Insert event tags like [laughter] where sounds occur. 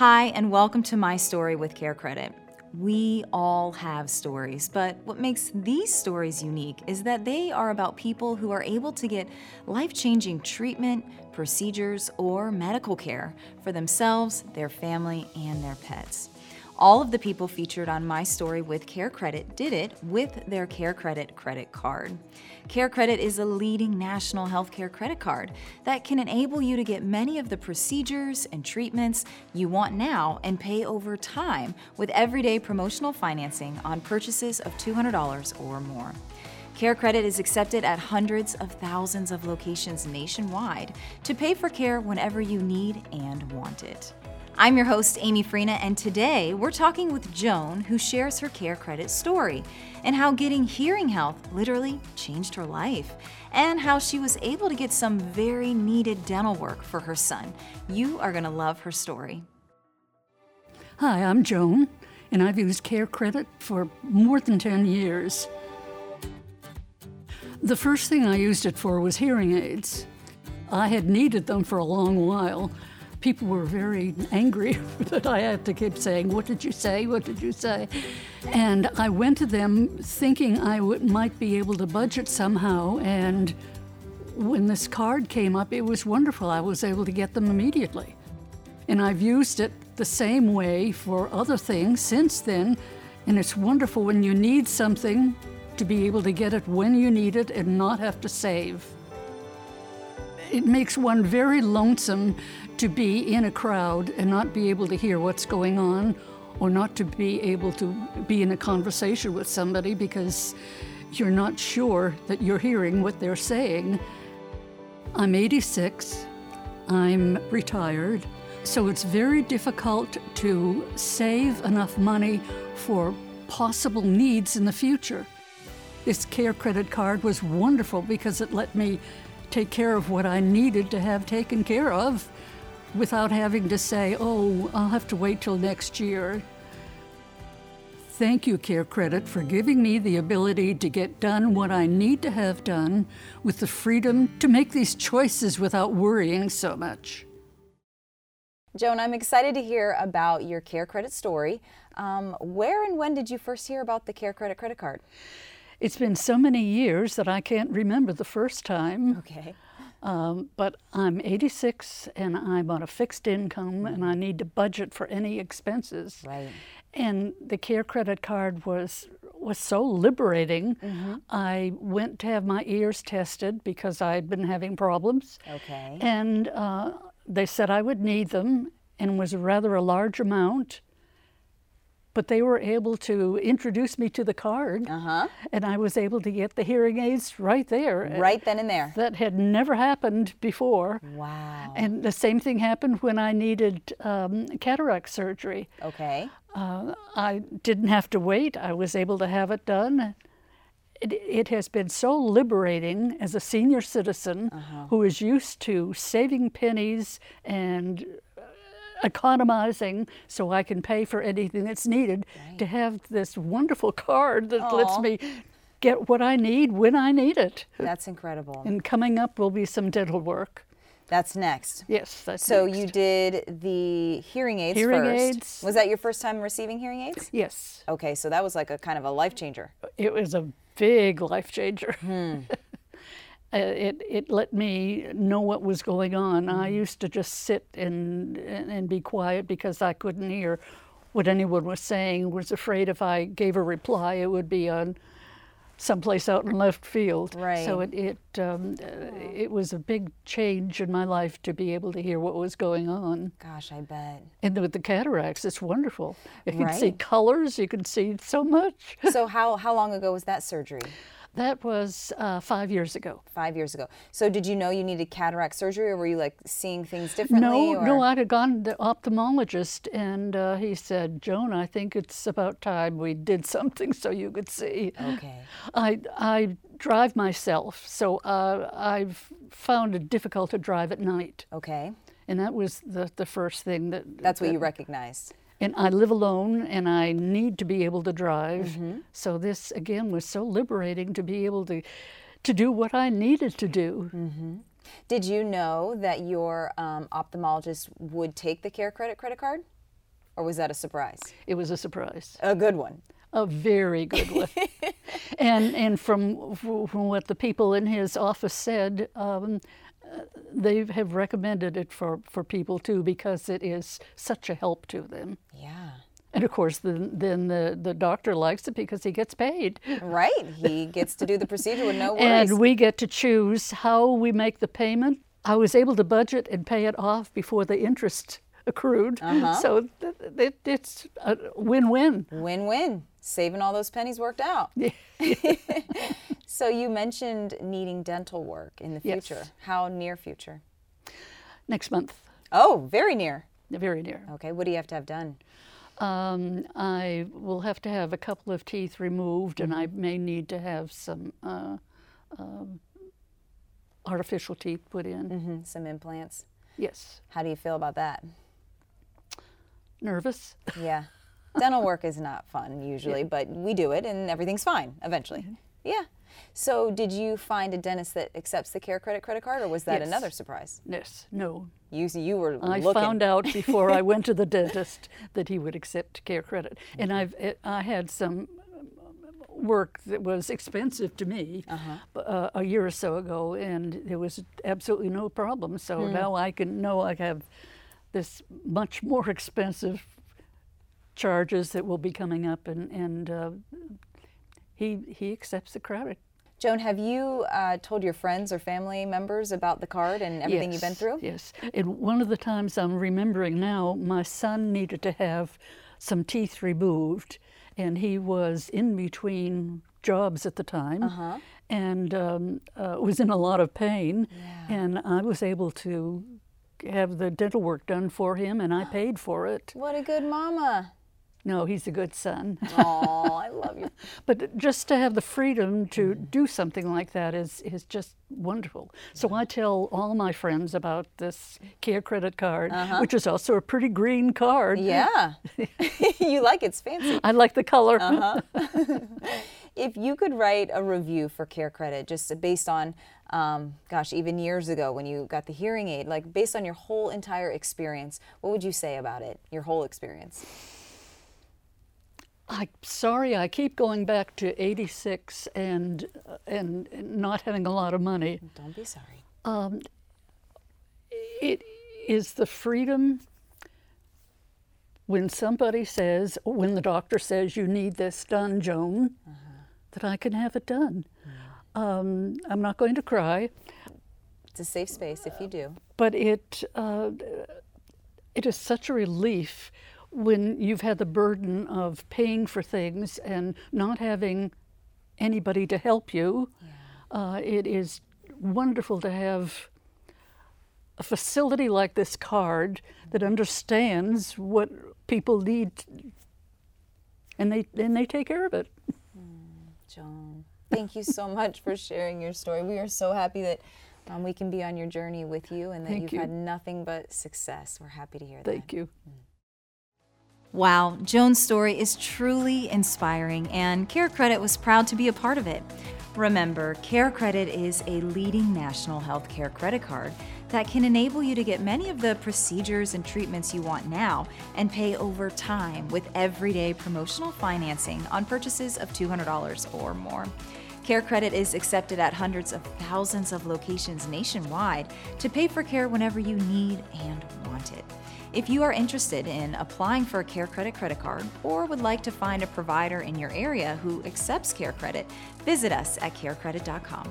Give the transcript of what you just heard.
Hi, and welcome to My Story with Care Credit. We all have stories, but what makes these stories unique is that they are about people who are able to get life changing treatment, procedures, or medical care for themselves, their family, and their pets. All of the people featured on My Story with Care Credit did it with their Care Credit credit card. Care Credit is a leading national healthcare credit card that can enable you to get many of the procedures and treatments you want now and pay over time with everyday promotional financing on purchases of $200 or more. Care Credit is accepted at hundreds of thousands of locations nationwide to pay for care whenever you need and want it. I'm your host, Amy Freena, and today we're talking with Joan, who shares her Care Credit story and how getting hearing health literally changed her life, and how she was able to get some very needed dental work for her son. You are going to love her story. Hi, I'm Joan, and I've used Care Credit for more than 10 years. The first thing I used it for was hearing aids. I had needed them for a long while. People were very angry [laughs] that I had to keep saying, What did you say? What did you say? And I went to them thinking I w- might be able to budget somehow. And when this card came up, it was wonderful. I was able to get them immediately. And I've used it the same way for other things since then. And it's wonderful when you need something to be able to get it when you need it and not have to save. It makes one very lonesome to be in a crowd and not be able to hear what's going on or not to be able to be in a conversation with somebody because you're not sure that you're hearing what they're saying. I'm 86, I'm retired, so it's very difficult to save enough money for possible needs in the future. This Care Credit card was wonderful because it let me take care of what I needed to have taken care of without having to say, oh, I'll have to wait till next year. Thank you, Care Credit, for giving me the ability to get done what I need to have done with the freedom to make these choices without worrying so much. Joan, I'm excited to hear about your Care Credit story. Um, where and when did you first hear about the Care Credit credit card? It's been so many years that I can't remember the first time. Okay. Um, but I'm 86 and I'm on a fixed income and I need to budget for any expenses. Right. And the Care Credit card was was so liberating. Mm-hmm. I went to have my ears tested because I'd been having problems. Okay. And uh, they said I would need them and was rather a large amount. But they were able to introduce me to the card, Uh huh. and I was able to get the hearing aids right there. Right then and there. That had never happened before. Wow. And the same thing happened when I needed um, cataract surgery. Okay. Uh, I didn't have to wait, I was able to have it done. It, it has been so liberating as a senior citizen who is used to saving pennies and economizing so I can pay for anything that's needed to have this wonderful card that lets me get what I need when I need it. That's incredible. And coming up will be some dental work. That's next. Yes, that's So next. you did the hearing aids Hearing first. aids. Was that your first time receiving hearing aids? Yes, Okay, so that was like a kind of a life changer. it was a big life changer. Hmm. [laughs] Uh, it it let me know what was going on. I Mm-hmm. used to just sit and, and and be quiet because I couldn't hear what anyone was saying. Was afraid if I gave a reply, it would be on someplace out in left field. Right. So it it um, uh, it was a big change in my life to be able to hear what was going on. Gosh, I bet. And with the cataracts, it's wonderful. If you can see colors. You can see so much. So how how long ago was that surgery? That was uh, five years ago. Five years ago. So did you know you needed cataract surgery, or were you like seeing things differently? No, or? no, I had gone to the ophthalmologist, and uh, he said, "Joan, I think it's about time we did something so you could see." Okay. I I drive myself, so uh, I've found it difficult to drive at night, Okay. and that was the the first thing that. That's what that- you recognized. And I live alone, and I need to be able to drive. Mm-hmm. So this again was so liberating to be able to to do what I needed to do. Mm-hmm. Did you know that your um, ophthalmologist would take the Care Credit credit card? or was that a surprise? It was a surprise, A good one. a very good one. [laughs] and and from from what the people in his office said, um, they have recommended it for, for people too because it is such a help to them. Yeah. And of course, then, then the, the doctor likes it because he gets paid. Right. He [laughs] gets to do the procedure with no worries. And we get to choose how we make the payment. I was able to budget and pay it off before the interest accrued. Uh-huh. So th- th- it's a win win. Win win. Saving all those pennies worked out. [laughs] so you mentioned needing dental work in the future. Yes. How near future? Next month, Oh, very near. very near. Okay. What do you have to have done? Um, I will have to have a couple of teeth removed, and I may need to have some uh, um, artificial teeth put in. hmm Some implants. Yes. How do you feel about that? Nervous? Yeah. Dental work is not fun usually, but we do it and everything's fine eventually. Mm-hmm. Yeah. So, did you find a dentist that accepts the Care Credit credit card, or was that Yes. another surprise? Yes. No. You you were I looking. found out [laughs] before I went to the dentist that he would accept care credit, and I've I had some work that was expensive to me Uh-huh. uh, a year or so ago, and there was absolutely no problem. So Hmm. now I can know I have this much more expensive charges that will be coming up, and and uh, he he accepts the credit. Joan, have you uh, told your friends or family members about the card and everything you've been through? Yes. And one of the times I'm remembering now, my son needed to have some teeth removed, and he was in between jobs at the time Uh-huh. and um, uh, was in a lot of pain. And I was able to have the dental work done for him, and I [gasps] paid for it. What a good mama. No, he's a good son. Oh, I love you. [laughs] But just to have the freedom to do something like that is, is just wonderful. So I tell all my friends about this Care Credit card, which is also a pretty green card. Yeah. [laughs] [laughs] you like it's fancy. I like the color. Uh-huh. If you could write a review for Care Credit, just based on, um, gosh, even years ago when you got the hearing aid, like based on your whole entire experience, what would you say about it? Your whole experience? I'm sorry, I keep going back to 86 and, uh, and not having a lot of money. Don't be sorry. It is the freedom when somebody says, when the doctor says, you need this done, Joan, that I can have it done. Um, I'm not going to cry, It's a safe space if you do. but it, uh, it is such a relief when you've had the burden of paying for things and not having anybody to help you. Uh, it is wonderful to have a facility like this card that understands what people need and they and they take care of it. Joan, thank you so much for sharing your story. We are so happy that um, we can be on your journey with you and that Thank you've you. had nothing but success. We're happy to hear that. Thank you. Wow, Joan's story is truly inspiring, and Care Credit was proud to be a part of it. Remember, Care Credit is a leading national health care credit card that can enable you to get many of the procedures and treatments you want now and pay over time with everyday promotional financing on purchases of $200 or more. Care Credit is accepted at hundreds of thousands of locations nationwide to pay for care whenever you need and want it. If you are interested in applying for a Care Credit credit card or would like to find a provider in your area who accepts Care Credit, visit us at carecredit.com.